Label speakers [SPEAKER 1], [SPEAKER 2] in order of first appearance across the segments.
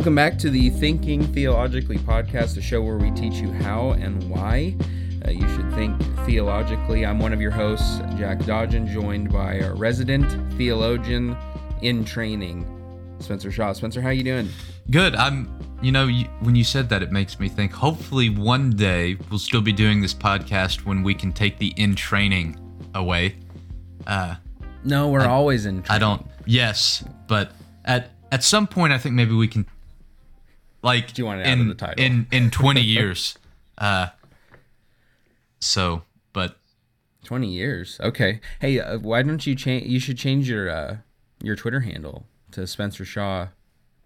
[SPEAKER 1] Welcome back to the Thinking Theologically podcast, the show where we teach you how and why uh, you should think theologically. I'm one of your hosts, Jack Dodgen, joined by our resident theologian in training, Spencer Shaw. Spencer, how you doing?
[SPEAKER 2] Good. I'm. You know, you, when you said that, it makes me think. Hopefully, one day we'll still be doing this podcast when we can take the in training away. Uh,
[SPEAKER 1] no, we're I, always in. Training.
[SPEAKER 2] I don't. Yes, but at at some point, I think maybe we can. Like
[SPEAKER 1] Do you want it
[SPEAKER 2] in,
[SPEAKER 1] the title?
[SPEAKER 2] in in twenty years. Uh. So, but.
[SPEAKER 1] Twenty years. Okay. Hey, uh, why don't you change? You should change your uh your Twitter handle to Spencer Shaw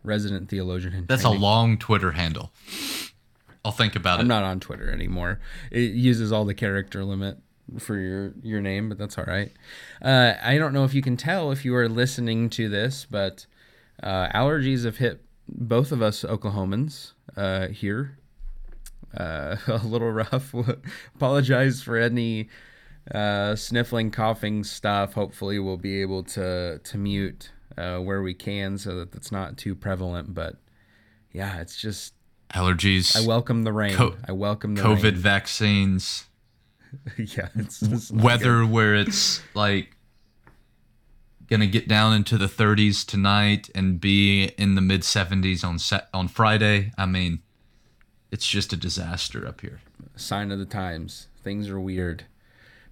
[SPEAKER 1] resident theologian.
[SPEAKER 2] That's a long Twitter handle. I'll think about
[SPEAKER 1] I'm
[SPEAKER 2] it.
[SPEAKER 1] I'm not on Twitter anymore. It uses all the character limit for your your name, but that's all right. Uh, I don't know if you can tell if you are listening to this, but uh, allergies have hit both of us Oklahomans uh, here. Uh, a little rough. Apologize for any uh, sniffling, coughing stuff. Hopefully, we'll be able to to mute uh, where we can so that it's not too prevalent. But yeah, it's just
[SPEAKER 2] allergies.
[SPEAKER 1] I welcome the rain. Co- I welcome the
[SPEAKER 2] COVID
[SPEAKER 1] rain.
[SPEAKER 2] vaccines.
[SPEAKER 1] yeah, it's, it's
[SPEAKER 2] weather good. where it's like gonna get down into the 30s tonight and be in the mid 70s on set on Friday. I mean, it's just a disaster up here.
[SPEAKER 1] Sign of the times. Things are weird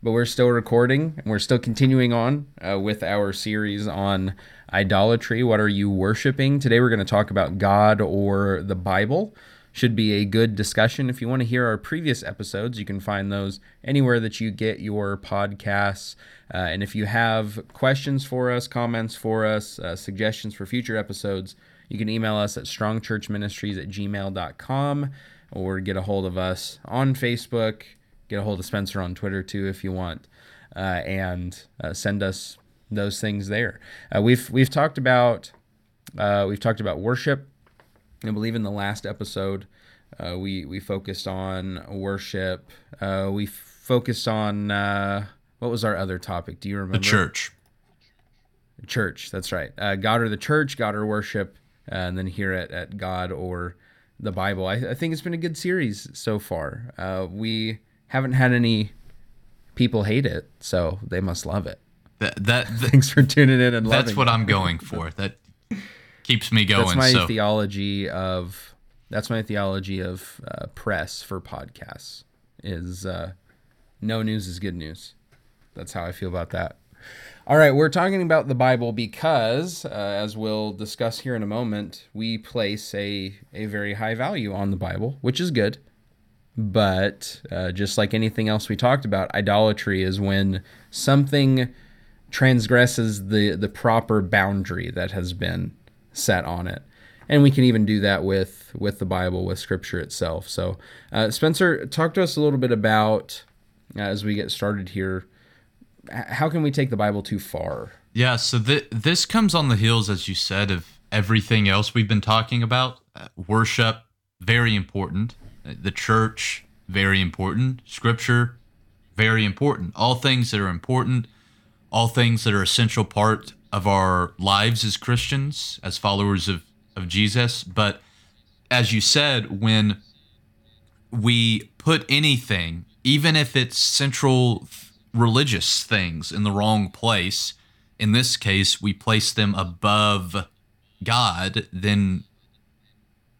[SPEAKER 1] but we're still recording and we're still continuing on uh, with our series on idolatry. What are you worshiping? Today we're going to talk about God or the Bible. Should be a good discussion. If you want to hear our previous episodes, you can find those anywhere that you get your podcasts. Uh, and if you have questions for us, comments for us, uh, suggestions for future episodes, you can email us at strongchurchministries at gmail.com or get a hold of us on Facebook get a hold of Spencer on Twitter too if you want, uh, and uh, send us those things there. Uh, we've we've talked about uh, we've talked about worship. I believe in the last episode uh, we we focused on worship. Uh, we focused on what was our other topic? Do you remember?
[SPEAKER 2] The church.
[SPEAKER 1] Church. That's right. God or the church, God or worship, and then here at, at God or the Bible. I, I, think it's been a good series so far. Uh, we haven't had any people hate it, so they must love it.
[SPEAKER 2] That that, that
[SPEAKER 1] thanks for tuning in and
[SPEAKER 2] that's what I'm going for. That keeps me going.
[SPEAKER 1] That's my
[SPEAKER 2] so.
[SPEAKER 1] theology of that's my theology of uh, press for podcasts. Is uh, no news is good news. That's how I feel about that. All right, we're talking about the Bible because, uh, as we'll discuss here in a moment, we place a, a very high value on the Bible, which is good. But uh, just like anything else we talked about, idolatry is when something transgresses the, the proper boundary that has been set on it. And we can even do that with, with the Bible, with Scripture itself. So, uh, Spencer, talk to us a little bit about, uh, as we get started here, how can we take the Bible too far?
[SPEAKER 2] Yeah, so th- this comes on the heels, as you said, of everything else we've been talking about. Uh, worship, very important. The church, very important. Scripture, very important. All things that are important, all things that are essential part of our lives as Christians, as followers of, of Jesus. But as you said, when we put anything, even if it's central religious things, in the wrong place, in this case, we place them above God, then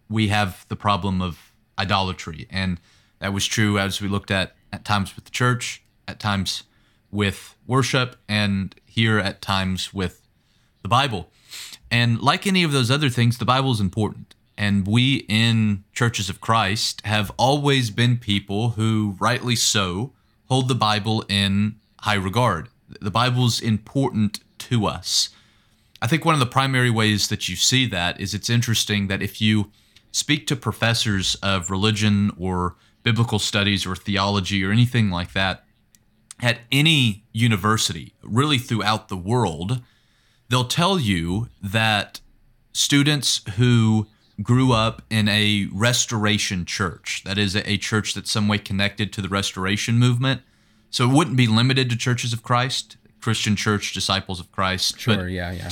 [SPEAKER 2] we have the problem of idolatry. And that was true as we looked at at times with the church, at times with worship, and here at times with the Bible. And like any of those other things, the Bible is important. And we in churches of Christ have always been people who, rightly so, hold the Bible in high regard. The Bible's important to us. I think one of the primary ways that you see that is it's interesting that if you speak to professors of religion or biblical studies or theology or anything like that at any university, really throughout the world, they'll tell you that students who grew up in a restoration church, that is, a church that's some way connected to the restoration movement. So it wouldn't be limited to churches of Christ, Christian church, disciples of Christ.
[SPEAKER 1] Sure, yeah, yeah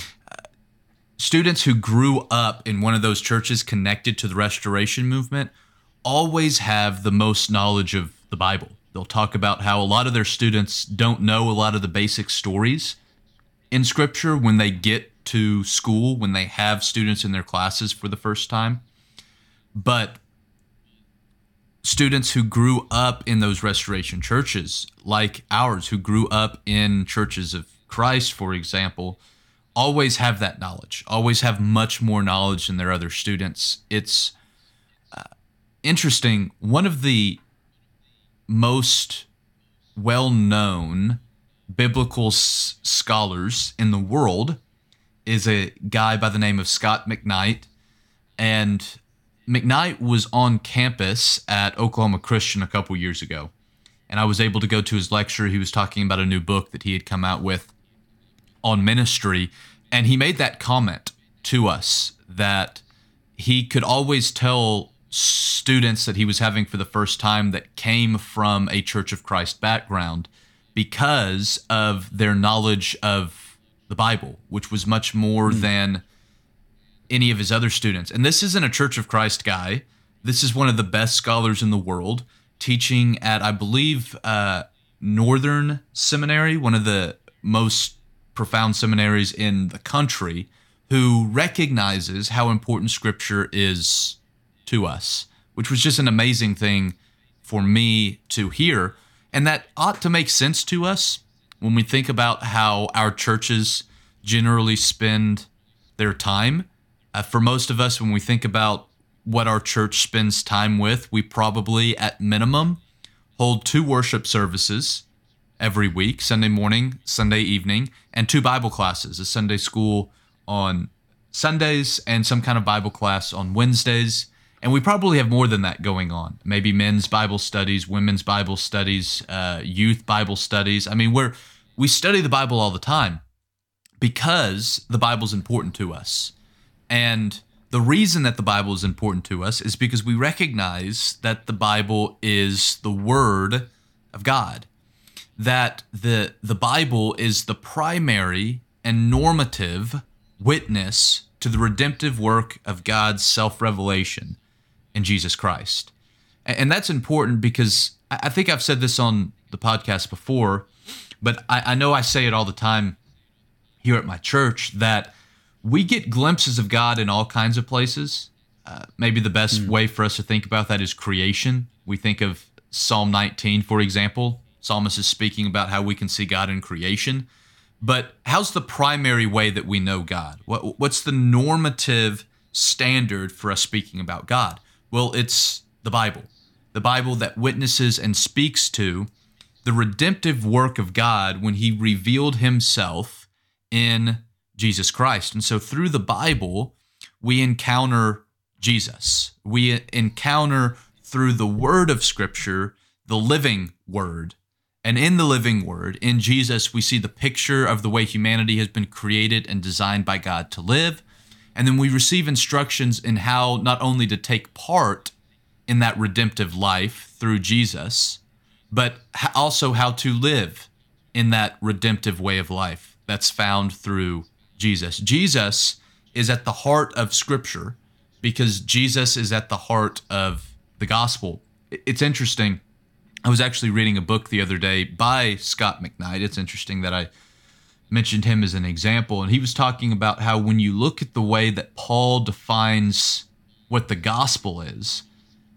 [SPEAKER 2] students who grew up in one of those churches connected to the restoration movement always have the most knowledge of the Bible. They'll talk about how a lot of their students don't know a lot of the basic stories in scripture when they get to school, when they have students in their classes for the first time. But students who grew up in those restoration churches, like ours, who grew up in churches of Christ, for example, always have that knowledge, always have much more knowledge than their other students. It's uh, interesting. One of the most well known biblical s- scholars in the world is a guy by the name of Scot McKnight. And McKnight was on campus at Oklahoma Christian a couple years ago. And I was able to go to his lecture. He was talking about a new book that he had come out with on ministry. And he made that comment to us that he could always tell students that he was having for the first time that came from a Church of Christ background because of their knowledge of the Bible, which was much more mm. than any of his other students. And this isn't a Church of Christ guy. This is one of the best scholars in the world, teaching at, I believe, uh, Northern Seminary, one of the most profound seminaries in the country, who recognizes how important Scripture is to us, which was just an amazing thing for me to hear. And that ought to make sense to us when we think about how our churches generally spend their time. Uh, for most of us, when we think about what our church spends time with, we probably, at minimum, hold two worship services every week Sunday morning, Sunday evening, and two Bible classes a Sunday school on Sundays and some kind of Bible class on Wednesdays. And we probably have more than that going on. Maybe men's Bible studies, women's Bible studies, uh, youth Bible studies. I mean, we're we study the Bible all the time because the Bible is important to us. And the reason that the Bible is important to us is because we recognize that the Bible is the Word of God, that the, the Bible is the primary and normative witness to the redemptive work of God's self revelation in Jesus Christ. And that's important because I think I've said this on the podcast before, but I, know I say it all the time here at my church that we get glimpses of God in all kinds of places. Uh, maybe the best mm. way for us to think about that is creation. We think of Psalm 19, for example. Psalmist is speaking about how we can see God in creation. But how's the primary way that we know God? What, what's the normative standard for us speaking about God? Well, it's the Bible. The Bible that witnesses and speaks to the redemptive work of God when he revealed himself in Jesus Christ. And so through the Bible, we encounter Jesus. We encounter through the word of Scripture the living word. And in the living word, in Jesus, we see the picture of the way humanity has been created and designed by God to live. And then we receive instructions in how not only to take part in that redemptive life through Jesus, but also how to live in that redemptive way of life that's found through Jesus. Jesus is at the heart of Scripture because Jesus is at the heart of the gospel. It's interesting. I was actually reading a book the other day by Scot McKnight. It's interesting that I mentioned him as an example. And he was talking about how when you look at the way that Paul defines what the gospel is,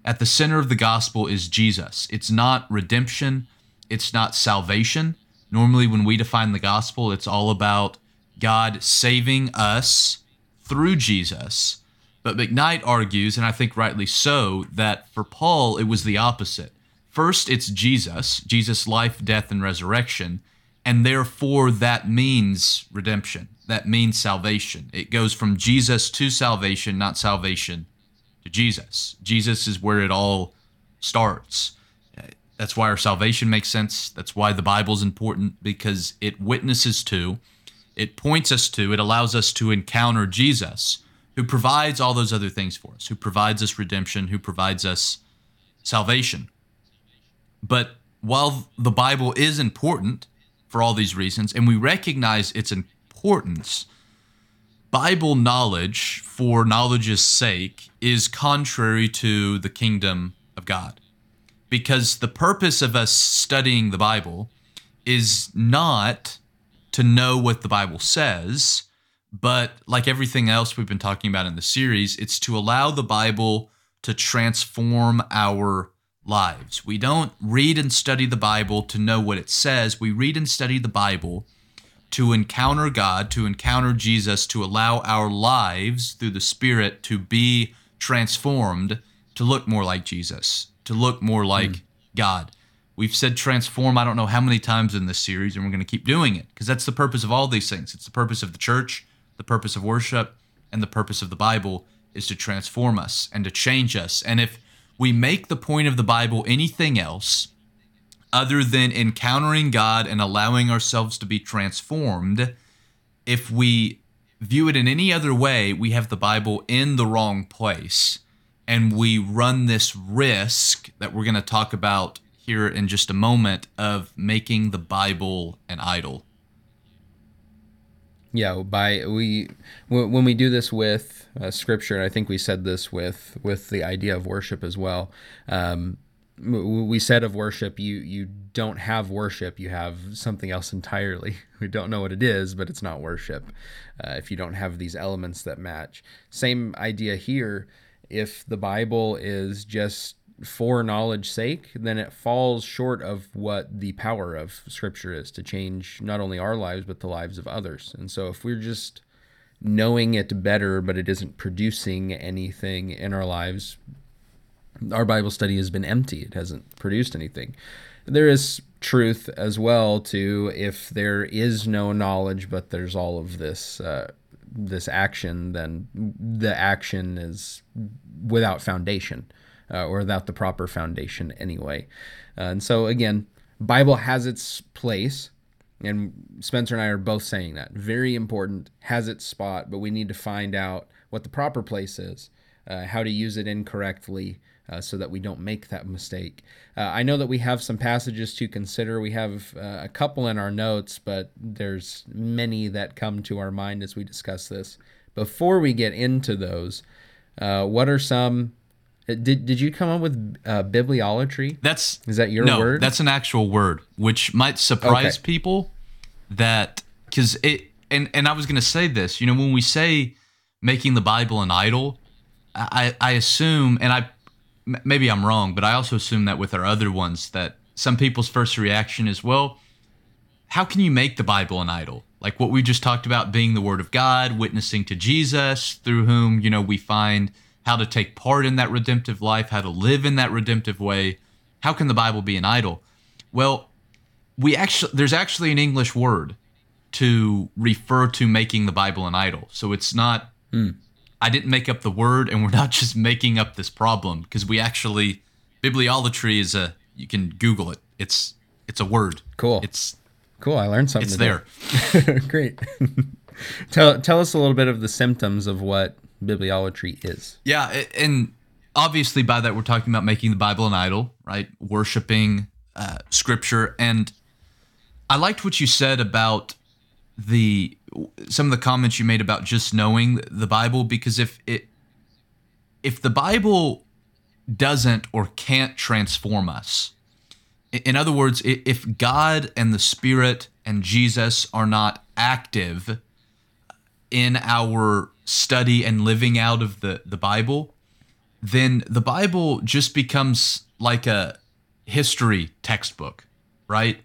[SPEAKER 2] at the center of the gospel is Jesus. It's not redemption, it's not salvation. Normally, when we define the gospel, it's all about God saving us through Jesus. But McKnight argues, and I think rightly so, that for Paul, it was the opposite. First, it's Jesus, Jesus' life, death, and resurrection and therefore that means redemption. That means salvation. It goes from Jesus to salvation, not salvation to Jesus. Jesus is where it all starts. That's why our salvation makes sense. That's why the Bible is important because it witnesses to, it points us to, it allows us to encounter Jesus, who provides all those other things for us, who provides us redemption, who provides us salvation. But while the Bible is important, for all these reasons, and we recognize its importance. Bible knowledge for knowledge's sake is contrary to the kingdom of God. Because the purpose of us studying the Bible is not to know what the Bible says, but like everything else we've been talking about in the series, it's to allow the Bible to transform our lives. We don't read and study the Bible to know what it says. We read and study the Bible to encounter God, to encounter Jesus, to allow our lives through the Spirit to be transformed to look more like Jesus, to look more like mm. God. We've said transform, I don't know how many times in this series, and we're going to keep doing it because that's the purpose of all these things. It's the purpose of the church, the purpose of worship, and the purpose of the Bible is to transform us and to change us. And if we make the point of the Bible anything else other than encountering God and allowing ourselves to be transformed, if we view it in any other way, we have the Bible in the wrong place. And we run this risk that we're going to talk about here in just a moment of making the Bible an idol.
[SPEAKER 1] Yeah, by we when we do this with uh, scripture, and I think we said this with with the idea of worship as well. Um, we said of worship, you you don't have worship, you have something else entirely. We don't know what it is, but it's not worship. Uh, if you don't have these elements that match, same idea here. If the Bible is just for knowledge sake, then it falls short of what the power of Scripture is to change not only our lives, but the lives of others. And so if we're just knowing it better, but it isn't producing anything in our lives, our Bible study has been empty. It hasn't produced anything. There is truth as well to if there is no knowledge, but there's all of this. Uh, this action, then the action is without foundation uh, or without the proper foundation anyway. Uh, and so again, Bible has its place, and Spencer and I are both saying that very important, has its spot, but we need to find out what the proper place is, uh, how to use it incorrectly. Uh, so that we don't make that mistake. Uh, I know that we have some passages to consider. We have uh, a couple in our notes, but there's many that come to our mind as we discuss this. Before we get into those, uh, what are some did did you come up with uh, bibliolatry?
[SPEAKER 2] That's
[SPEAKER 1] is that your
[SPEAKER 2] no,
[SPEAKER 1] word?
[SPEAKER 2] That's an actual word, which might surprise okay. people. That because it and and I was going to say this. You know, when we say making the Bible an idol, I I assume, and I maybe I'm wrong, but I also assume that with our other ones that some people's first reaction is, well, how can you make the Bible an idol? Like what we just talked about being the Word of God, witnessing to Jesus, through whom you know we find how to take part in that redemptive life, how to live in that redemptive way. How can the Bible be an idol? Well, we actually there's actually an English word to refer to making the Bible an idol. So it's not mm. I didn't make up the word and we're not just making up this problem because we actually bibliolatry is a you can google it. It's it's a word.
[SPEAKER 1] Cool.
[SPEAKER 2] It's
[SPEAKER 1] cool. I learned something.
[SPEAKER 2] It's there.
[SPEAKER 1] Great. tell tell us a little bit of the symptoms of what bibliolatry is.
[SPEAKER 2] Yeah, and obviously by that we're talking about making the Bible an idol, right? Worshiping uh, Scripture, and I liked what you said about the some of the comments you made about just knowing the Bible because if it if the Bible doesn't or can't transform us, in other words, if God and the Spirit and Jesus are not active in our study and living out of the, the Bible, then the Bible just becomes like a history textbook, right?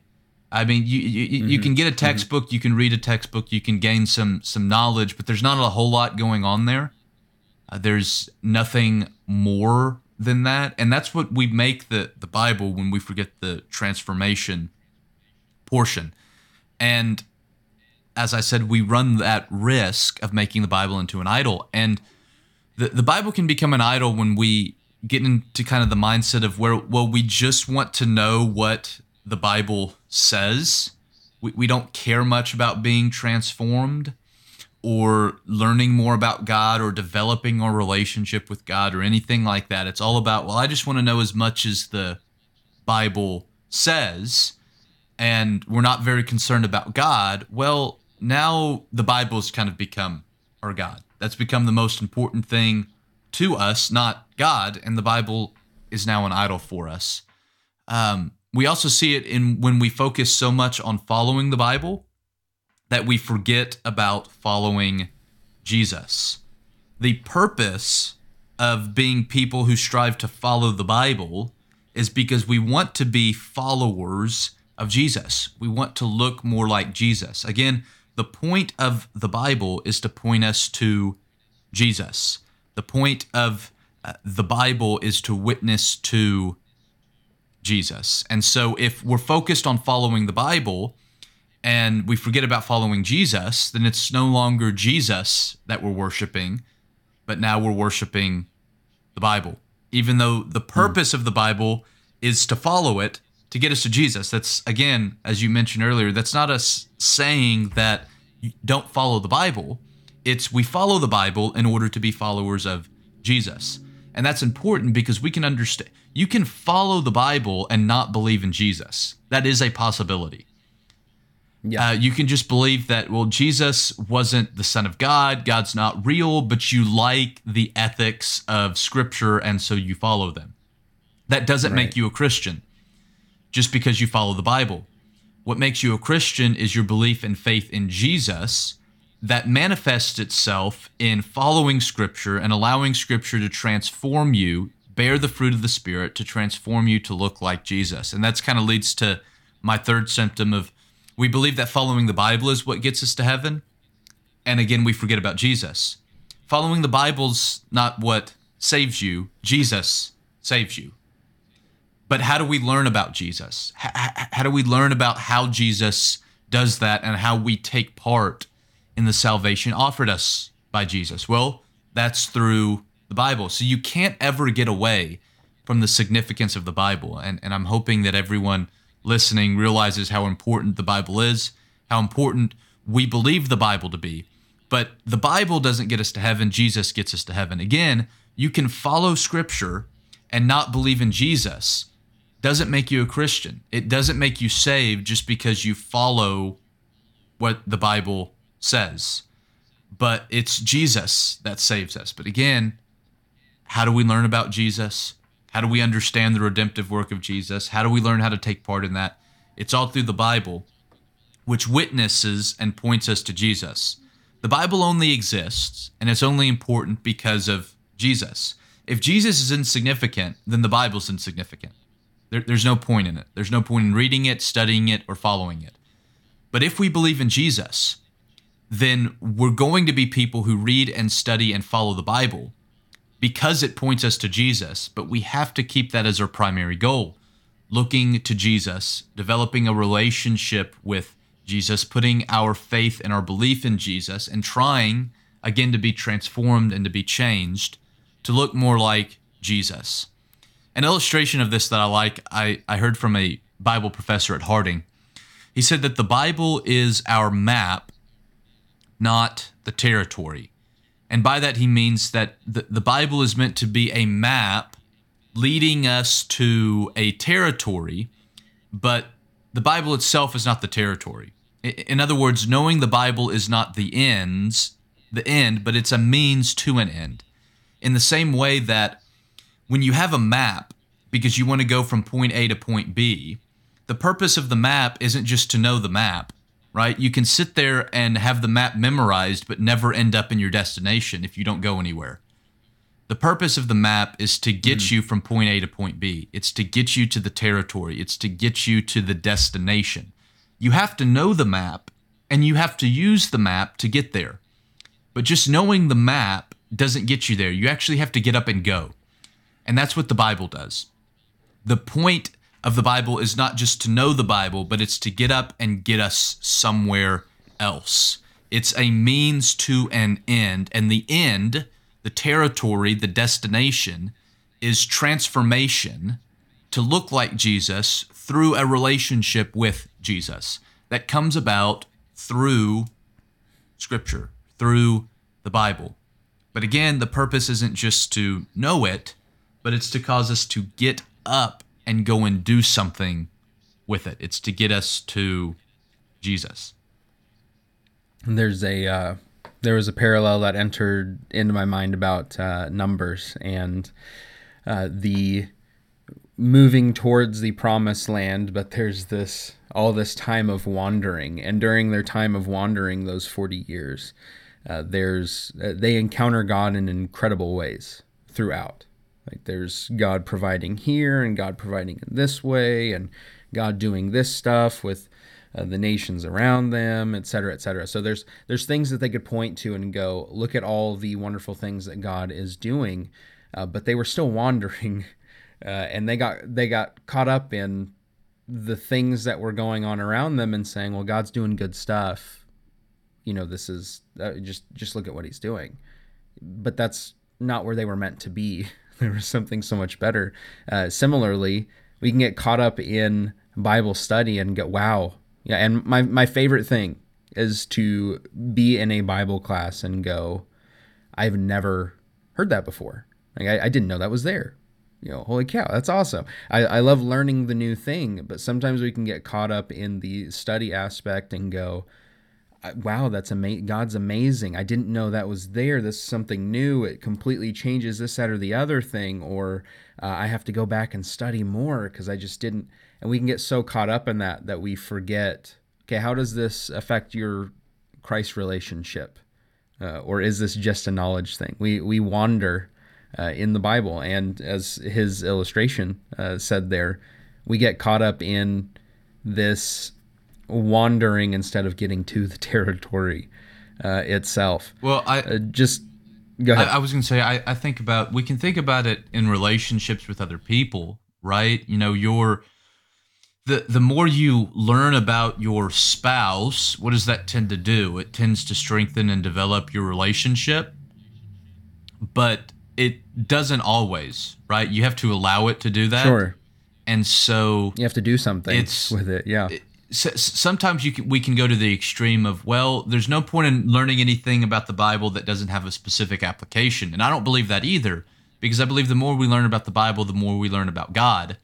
[SPEAKER 2] I mean, you you, mm-hmm. you can get a mm-hmm. textbook, mm-hmm. you can read a textbook, you can gain some some knowledge, but there's not a whole lot going on there. Uh, there's nothing more than that, and that's what we make the the Bible when we forget the transformation portion. And as I said, we run that risk of making the Bible into an idol. And the, the Bible can become an idol when we get into kind of the mindset of where, well, we just want to know what the Bible says. We, we don't care much about being transformed or learning more about God or developing our relationship with God or anything like that. It's all about, well, I just want to know as much as the Bible says and we're not very concerned about God. Well, now the Bible's kind of become our God. That's become the most important thing to us, not God, and the Bible is now an idol for us. Um, we also see it in when we focus so much on following the Bible that we forget about following Jesus. The purpose of being people who strive to follow the Bible is because we want to be followers of Jesus. We want to look more like Jesus. Again, the point of the Bible is to point us to Jesus. The point of uh, the Bible is to witness to Jesus. And so if we're focused on following the Bible and we forget about following Jesus, then it's no longer Jesus that we're worshiping, but now we're worshiping the Bible. Even though the purpose mm. of the Bible is to follow it to get us to Jesus. That's again, as you mentioned earlier, that's not us saying that you don't follow the Bible. It's we follow the Bible in order to be followers of Jesus. And that's important because we can understand you can follow the Bible and not believe in Jesus. That is a possibility. Yeah. Uh, you can just believe that, well, Jesus wasn't the Son of God, God's not real, but you like the ethics of Scripture, and so you follow them. That doesn't right. make you a Christian just because you follow the Bible. What makes you a Christian is your belief and faith in Jesus that manifests itself in following Scripture and allowing Scripture to transform you, bear the fruit of the Spirit to transform you to look like Jesus. And that's kind of leads to my third symptom of we believe that following the Bible is what gets us to heaven. And again, we forget about Jesus. Following the Bible's not what saves you, Jesus saves you. But how do we learn about Jesus? How, how do we learn about how Jesus does that and how we take part in the salvation offered us by Jesus? Well, that's through the Bible. So you can't ever get away from the significance of the Bible. And, and I'm hoping that everyone listening realizes how important the Bible is, how important we believe the Bible to be. But the Bible doesn't get us to heaven, Jesus gets us to heaven. Again, you can follow Scripture and not believe in Jesus. Doesn't make you a Christian. It doesn't make you saved just because you follow what the Bible says. But it's Jesus that saves us. But again, how do we learn about Jesus? How do we understand the redemptive work of Jesus? How do we learn how to take part in that? It's all through the Bible, which witnesses and points us to Jesus. The Bible only exists, and it's only important because of Jesus. If Jesus is insignificant, then the Bible's insignificant. There, there's no point in it. There's no point in reading it, studying it, or following it. But if we believe in Jesus, then we're going to be people who read and study and follow the Bible because it points us to Jesus, but we have to keep that as our primary goal. Looking to Jesus, developing a relationship with Jesus, putting our faith and our belief in Jesus, and trying again to be transformed and to be changed to look more like Jesus. An illustration of this that I like, I, I heard from a Bible professor at Harding. He said that the Bible is our map, not the territory. And by that, he means that the, the Bible is meant to be a map leading us to a territory, but the Bible itself is not the territory. In other words, knowing the Bible is not the ends, the end, but it's a means to an end. In the same way that when you have a map because you want to go from point A to point B, the purpose of the map isn't just to know the map right? You can sit there and have the map memorized, but never end up in your destination if you don't go anywhere. The purpose of the map is to get mm. you from point A to point B. It's to get you to the territory. It's to get you to the destination. You have to know the map and you have to use the map to get there. But just knowing the map doesn't get you there. You actually have to get up and go. And that's what the Bible does. The point of the Bible is not just to know the Bible, but it's to get up and get us somewhere else. It's a means to an end, and the end, the territory, the destination, is transformation to look like Jesus through a relationship with Jesus that comes about through Scripture, through the Bible. But again, the purpose isn't just to know it, but it's to cause us to get up and go and do something with it. It's to get us to Jesus.
[SPEAKER 1] And there's a uh, there was a parallel that entered into my mind about uh, numbers and uh, the moving towards the promised land, but there's this all this time of wandering, and during their time of wandering, those forty years, uh, there's uh, they encounter God in incredible ways throughout. Like there's God providing here, and God providing in this way, and God doing this stuff with uh, the nations around them, et cetera, et cetera. So there's there's things that they could point to and go, look at all the wonderful things that God is doing, uh, but they were still wandering, uh, and they got they got caught up in the things that were going on around them and saying, well, God's doing good stuff. You know, this is uh, just just look at what He's doing, but that's not where they were meant to be. there was something so much better. Uh, similarly, we can get caught up in Bible study and go, wow, yeah, and my my favorite thing is to be in a Bible class and go, I've never heard that before. Like I, I didn't know that was there. You know, holy cow, that's awesome. I, I love learning the new thing, but sometimes we can get caught up in the study aspect and go, wow, that's amazing. God's amazing. I didn't know that was there. This is something new. It completely changes this, that, or the other thing. Or uh, I have to go back and study more because I just didn't and we can get so caught up in that that we forget okay how does this affect your christ relationship uh, or is this just a knowledge thing we we wander uh, in the bible and as his illustration uh, said there we get caught up in this wandering instead of getting to the territory uh, itself
[SPEAKER 2] well i
[SPEAKER 1] uh, just go ahead
[SPEAKER 2] I, I was going to say I, I think about we can think about it in relationships with other people right you know your the the more you learn about your spouse, what does that tend to do? It tends to strengthen and develop your relationship. But it doesn't always, right? You have to allow it to do that.
[SPEAKER 1] Sure.
[SPEAKER 2] And so
[SPEAKER 1] you have to do something it's, with it. Yeah. It,
[SPEAKER 2] sometimes you can, we can go to the extreme of well there's no point in learning anything about the bible that doesn't have a specific application and i don't believe that either because i believe the more we learn about the bible the more we learn about god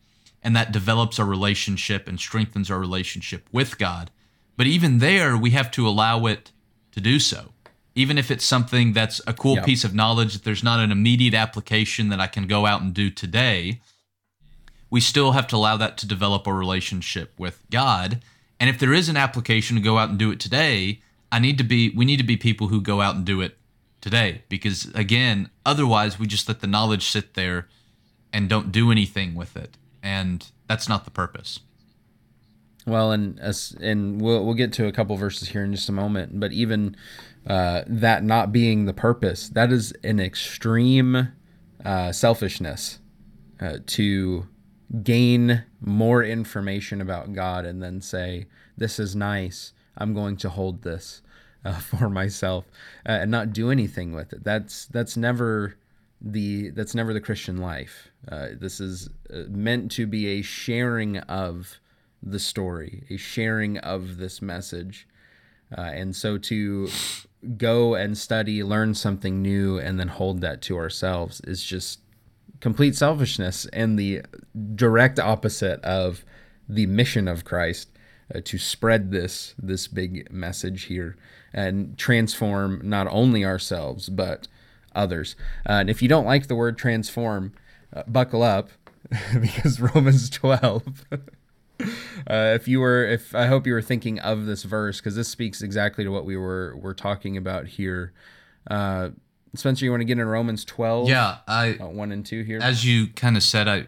[SPEAKER 2] and that develops our relationship and strengthens our relationship with God. But even there, we have to allow it to do so. Even if it's something that's a cool yep. piece of knowledge that there's not an immediate application that I can go out and do today, we still have to allow that to develop a relationship with God. And if there is an application to go out and do it today, I need to be we need to be people who go out and do it today because again, otherwise we just let the knowledge sit there and don't do anything with it and that's not the purpose.
[SPEAKER 1] Well, and as and we'll we'll get to a couple verses here in just a moment, but even uh, that not being the purpose, that is an extreme uh, selfishness uh, to gain more information about God and then say, "This is nice. I'm going to hold this uh, for myself," uh, and not do anything with it. That's that's never the that's never the Christian life. Uh, this is uh, meant to be a sharing of the story, a sharing of this message. Uh, and so to go and study, learn something new, and then hold that to ourselves is just complete selfishness and the direct opposite of the mission of Christ uh, to spread this this big message here and transform not only ourselves but others. Uh, and if you don't like the word transform, uh, buckle up because Romans 12. uh, if you were, if I hope you were thinking of this verse because this speaks exactly to what we were were talking about here. Spencer, you want to get in Romans 12?
[SPEAKER 2] Yeah, I
[SPEAKER 1] uh, one and two here.
[SPEAKER 2] As you kind of said, I,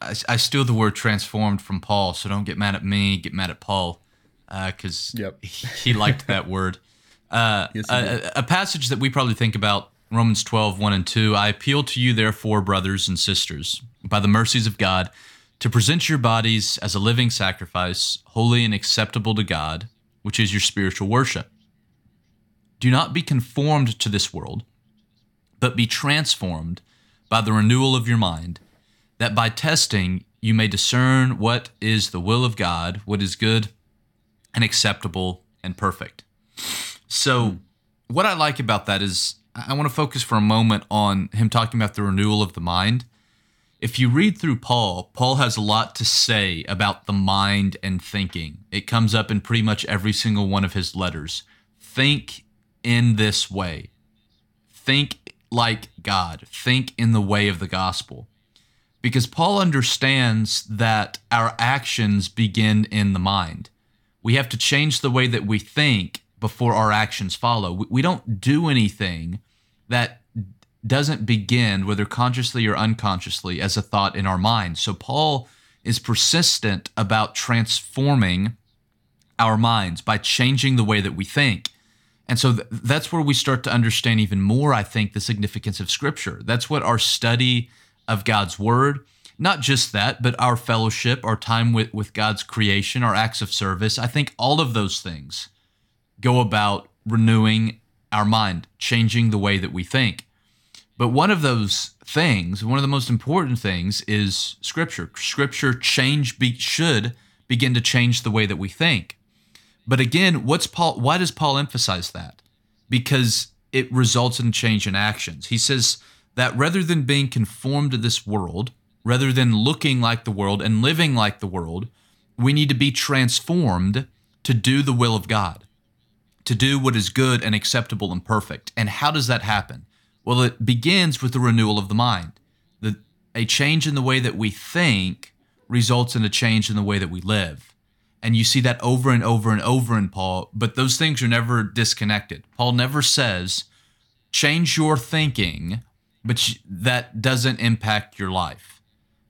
[SPEAKER 2] I, I steal the word transformed from Paul, so don't get mad at me. Get mad at Paul because uh, yep. he, he liked that word. Uh, yes, a, a, passage that we probably think about Romans 12, 1 and 2. I appeal to you, therefore, brothers and sisters, by the mercies of God, to present your bodies as a living sacrifice, holy and acceptable to God, which is your spiritual worship. Do not be conformed to this world, but be transformed by the renewal of your mind, that by testing you may discern what is the will of God, what is good and acceptable and perfect. So, what I like about that is I want to focus for a moment on him talking about the renewal of the mind. If you read through Paul, Paul has a lot to say about the mind and thinking. It comes up in pretty much every single one of his letters. Think in this way. Think like God. Think in the way of the gospel. Because Paul understands that our actions begin in the mind. We have to change the way that we think before our actions follow. We don't do anything that doesn't begin, whether consciously or unconsciously, as a thought in our mind. So Paul is persistent about transforming our minds by changing the way that we think. And so th- that's where we start to understand even more, I think, the significance of Scripture. That's what our study of God's Word, not just that, but our fellowship, our time with, with God's creation, our acts of service, I think all of those things go about renewing our mind, changing the way that we think. But one of those things, one of the most important things, is Scripture. Scripture change be, should begin to change the way that we think. But again, what's Paul? Why does Paul emphasize that? Because it results in change in actions. He says that rather than being conformed to this world, rather than looking like the world and living like the world, we need to be transformed to do the will of God, to do what is good and acceptable and perfect. And how does that happen? Well, it begins with the renewal of the mind. The, a change in the way that we think results in a change in the way that we live. And you see that over and over and over in Paul, but those things are never disconnected. Paul never says, change your thinking, but that doesn't impact your life.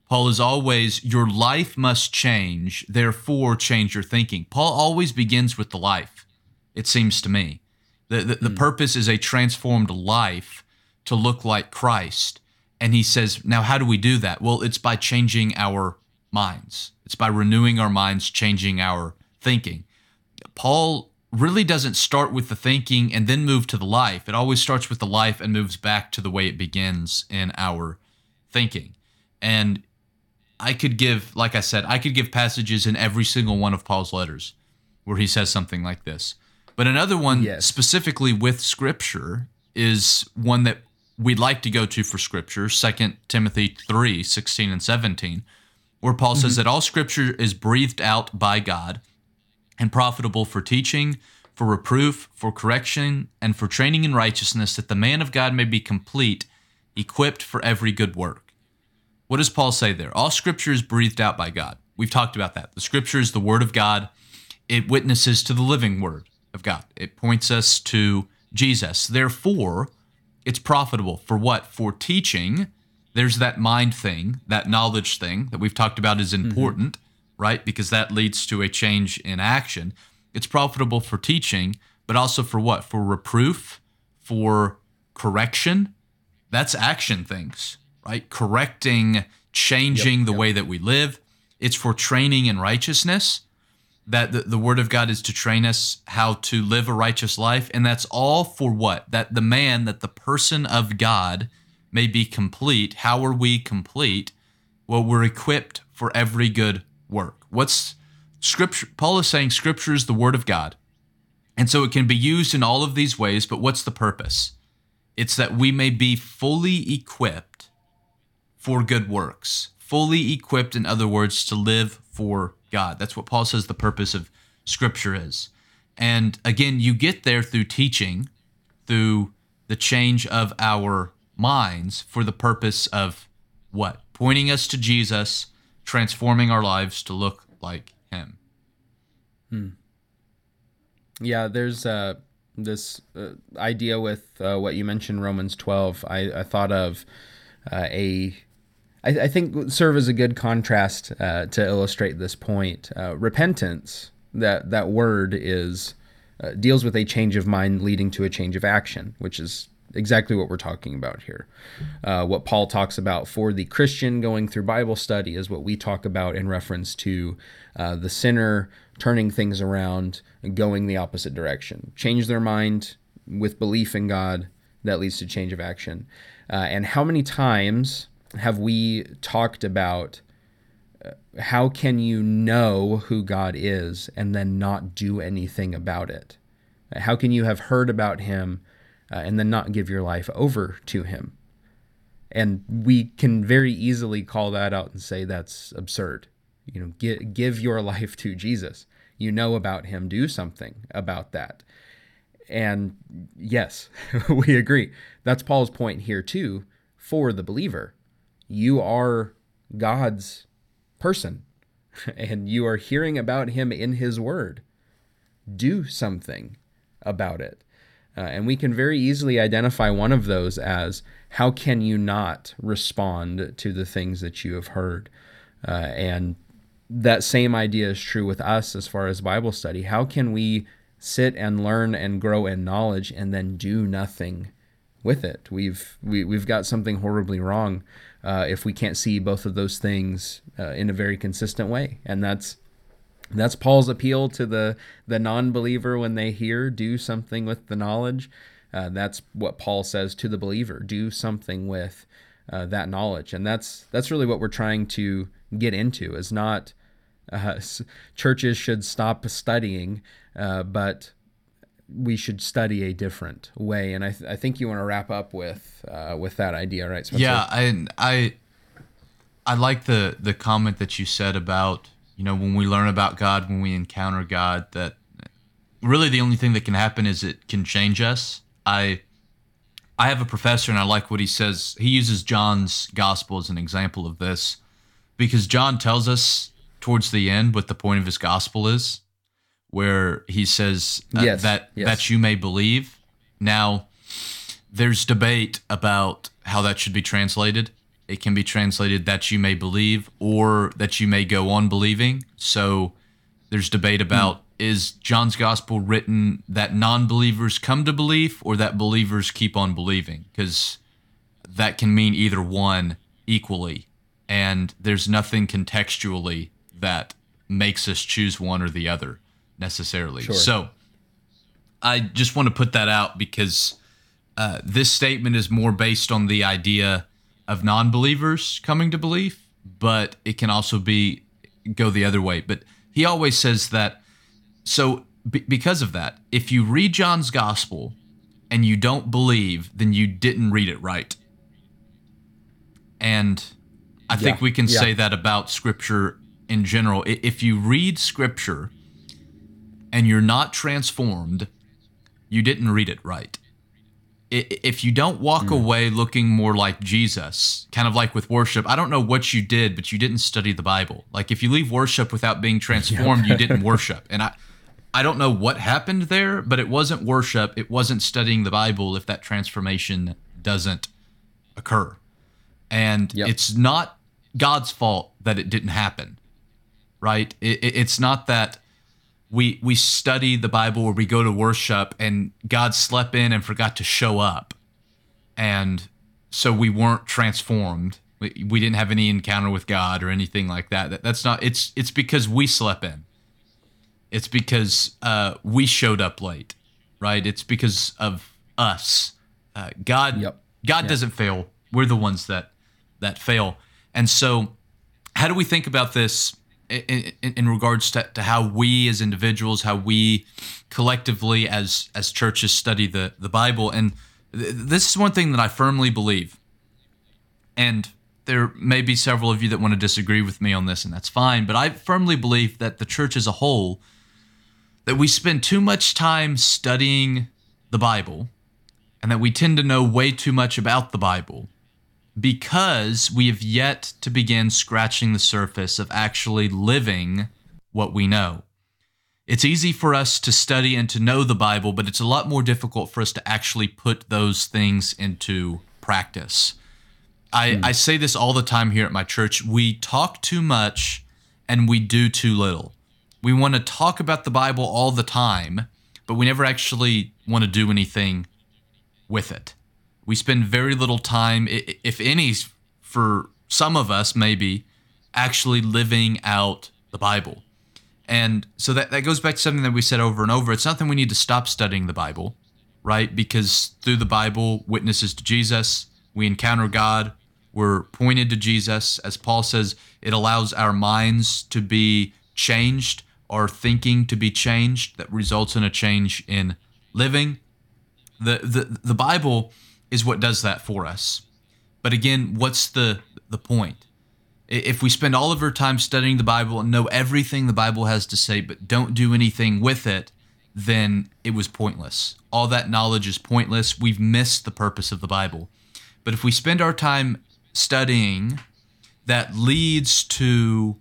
[SPEAKER 2] Paul is always, your life must change, therefore change your thinking. Paul always begins with the life, it seems to me. The, the, the mm. purpose is a transformed life to look like Christ. And he says, now how do we do that? Well, it's by changing our minds. It's by renewing our minds, changing our thinking. Paul really doesn't start with the thinking and then move to the life. It always starts with the life and moves back to the way it begins in our thinking. And I could give, like I said, I could give passages in every single one of Paul's letters where he says something like this. But another one yes. specifically with scripture is one that we'd like to go to for scripture, 2 Timothy 3 16 and 17, where Paul mm-hmm. says that all scripture is breathed out by God and profitable for teaching, for reproof, for correction, and for training in righteousness, that the man of God may be complete, equipped for every good work. What does Paul say there? All scripture is breathed out by God. We've talked about that. The scripture is the word of God, it witnesses to the living word of God, it points us to Jesus. Therefore, it's profitable for what? For teaching. There's that mind thing, that knowledge thing that we've talked about is mm-hmm. important, mm-hmm. right? Because that leads to a change in action. It's profitable for teaching, but also for what? For reproof, for correction. That's action things, right? Correcting, changing yep, the yep. way that we live. It's for training in righteousness that the, the word of God is to train us how to live a righteous life. And that's all for what? That the man, that the person of God may be complete. How are we complete? Well, we're equipped for every good work. What's scripture? Paul is saying scripture is the word of God. And so it can be used in all of these ways, but what's the purpose? It's that we may be fully equipped for good works. Fully equipped, in other words, to live for God. That's what Paul says the purpose of Scripture is. And again, you get there through teaching, through the change of our minds for the purpose of what? Pointing us to Jesus, transforming our lives to look like Him.
[SPEAKER 1] Hmm. Yeah, there's uh, this uh, idea with uh, what you mentioned, Romans 12. I, I thought of uh, a I, I think serve as a good contrast uh, to illustrate this point. Uh, repentance, that that word is deals with a change of mind leading to a change of action, which is exactly what we're talking about here. Uh, what Paul talks about for the Christian going through Bible study is what we talk about in reference to uh, the sinner turning things around and going the opposite direction. Change their mind with belief in God that leads to change of action. Uh, and how many times have we talked about uh, how can you know who God is and then not do anything about it? How can you have heard about him uh, and then not give your life over to him? And we can very easily call that out and say that's absurd. You know, give, give your life to Jesus. You know about him, do something about that. and yes, we agree. That's Paul's point here too for the believer. You are God's person and you are hearing about him in his word. Do something about it. Uh, and we can very easily identify one of those as how can you not respond to the things that you have heard? Uh, and that same idea is true with us as far as Bible study. How can we sit and learn and grow in knowledge and then do nothing with it? We've we, we've got something horribly wrong uh, if we can't see both of those things uh, in a very consistent way, and that's that's Paul's appeal to the the non-believer when they hear do something with the knowledge. Uh, that's what Paul says to the believer: do something with uh, that knowledge, and that's that's really what we're trying to get into. Is not uh, churches should stop studying, uh, but we should study a different way. And I, th- I think you want to wrap up with uh, with that idea, right?
[SPEAKER 2] Spencer? Yeah, I I I like the the comment that you said about you know, when we learn about God, when we encounter God, that really the only thing that can happen is it can change us. I I have a professor and I like what he says. He uses John's gospel as an example of this because John tells us towards the end what the point of his gospel is, where he says uh, yes, that yes. that you may believe. Now, there's debate about how that should be translated it can be translated that you may believe or that you may go on believing. So there's debate about is John's gospel written that non believers come to belief or that believers keep on believing? Because that can mean either one equally. And there's nothing contextually that makes us choose one or the other necessarily. Sure. So I just want to put that out because uh, this statement is more based on the idea of non-believers coming to belief, but it can also be go the other way. But he always says that. So b- because of that, if you read John's gospel and you don't believe, then you didn't read it right. And I yeah, think we can yeah. say that about scripture in general. If you read scripture and you're not transformed, you didn't read it right if you don't walk mm. away looking more like Jesus, kind of like with worship, I don't know what you did, but you didn't study the Bible. Like if you leave worship without being transformed, you didn't worship. And I I don't know what happened there, but it wasn't worship, it wasn't studying the Bible if that transformation doesn't occur. And yep. it's not God's fault that it didn't happen. Right? It, it, it's not that we we study the Bible or we go to worship and God slept in and forgot to show up. And so we weren't transformed. We, we didn't have any encounter with God or anything like that. that that's not it's it's because we slept in. It's because uh, we showed up late, right? It's because of us. Uh, God yep. God yep. doesn't fail. We're the ones that that fail. And so how do we think about this in, in, regards to, to how we as individuals, how we collectively as as churches study the the Bible, and th- this is one thing that I firmly believe. And there may be several of you that want to disagree with me on this, and that's fine. But I firmly believe that the church as a whole, that we spend too much time studying the Bible, and that we tend to know way too much about the Bible because we have yet to begin scratching the surface of actually living what we know. It's easy for us to study and to know the Bible, but it's a lot more difficult for us to actually put those things into practice. I, hmm. I say this all the time here at my church. We talk too much and we do too little. We want to talk about the Bible all the time, but we never actually want to do anything with it. We spend very little time, if any, for some of us, maybe, actually living out the Bible. And so that, that goes back to something that we said over and over. It's nothing we need to stop studying the Bible, right? Because through the Bible, witnesses to Jesus, we encounter God, we're pointed to Jesus. As Paul says, it allows our minds to be changed, our thinking to be changed, that results in a change in living. The, the, the Bible is what does that for us. But again, what's the the point? If we spend all of our time studying the Bible and know everything the Bible has to say, but don't do anything with it, then it was pointless. All that knowledge is pointless. We've missed the purpose of the Bible. But if we spend our time studying that leads to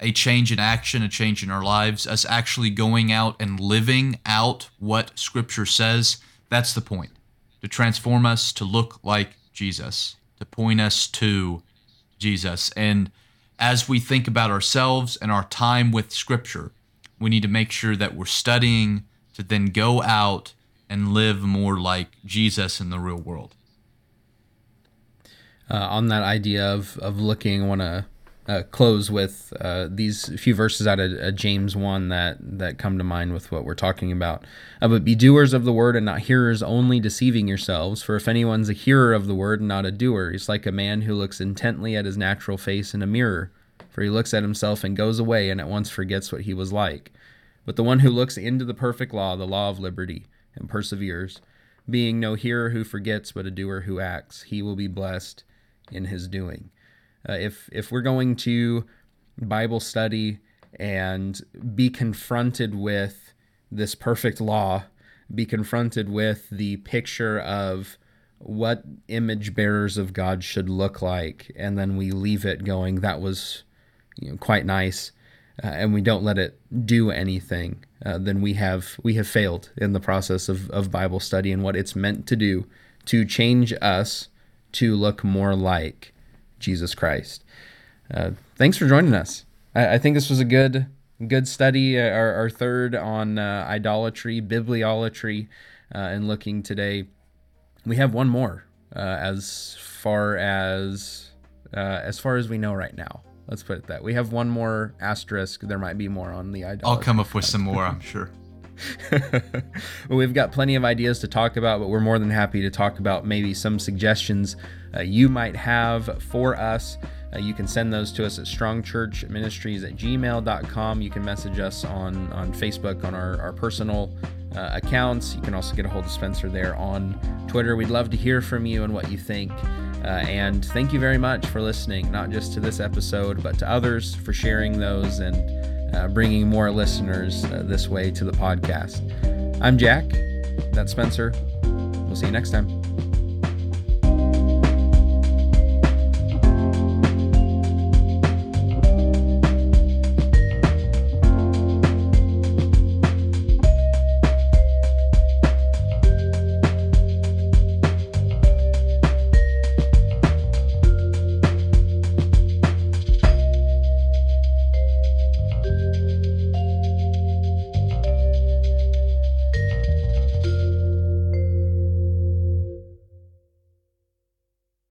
[SPEAKER 2] a change in action, a change in our lives, us actually going out and living out what Scripture says, that's the point. To transform us to look like Jesus, to point us to Jesus. And as we think about ourselves and our time with Scripture, we need to make sure that we're studying to then go out and live more like Jesus in the real world.
[SPEAKER 1] Uh, on that idea of, of looking, I want to uh, close with uh, these few verses out of uh, James 1 that, that come to mind with what we're talking about. Uh, but be doers of the word and not hearers only, deceiving yourselves. For if anyone's a hearer of the word and not a doer, he's like a man who looks intently at his natural face in a mirror. For he looks at himself and goes away and at once forgets what he was like. But the one who looks into the perfect law, the law of liberty, and perseveres, being no hearer who forgets, but a doer who acts, he will be blessed in his doing. Uh, if if we're going to Bible study and be confronted with this perfect law, be confronted with the picture of what image bearers of God should look like, and then we leave it going, that was you know, quite nice, uh, and we don't let it do anything, uh, then we have we have failed in the process of, of Bible study and what it's meant to do to change us to look more like Jesus Christ. Uh, thanks for joining us. I, I, think this was a good good study. Uh, our, our third on uh, idolatry, bibliolatry, uh, and looking today. We have one more uh, as far as uh, as far as we know right now. Let's put it that. We have one more asterisk. There might be more on the idolatry.
[SPEAKER 2] I'll come up with some more, I'm sure.
[SPEAKER 1] we've got plenty of ideas to talk about, but we're more than happy to talk about maybe some suggestions uh, you might have for us. Uh, you can send those to us at strongchurchministries at gmail.com. You can message us on, on Facebook on our, our personal uh, accounts. You can also get a hold of Spencer there on Twitter. We'd love to hear from you and what you think. Uh, and thank you very much for listening, not just to this episode, but to others for sharing those and uh, bringing more listeners uh, this way to the podcast. I'm Jack. That's Spencer. We'll see you next time.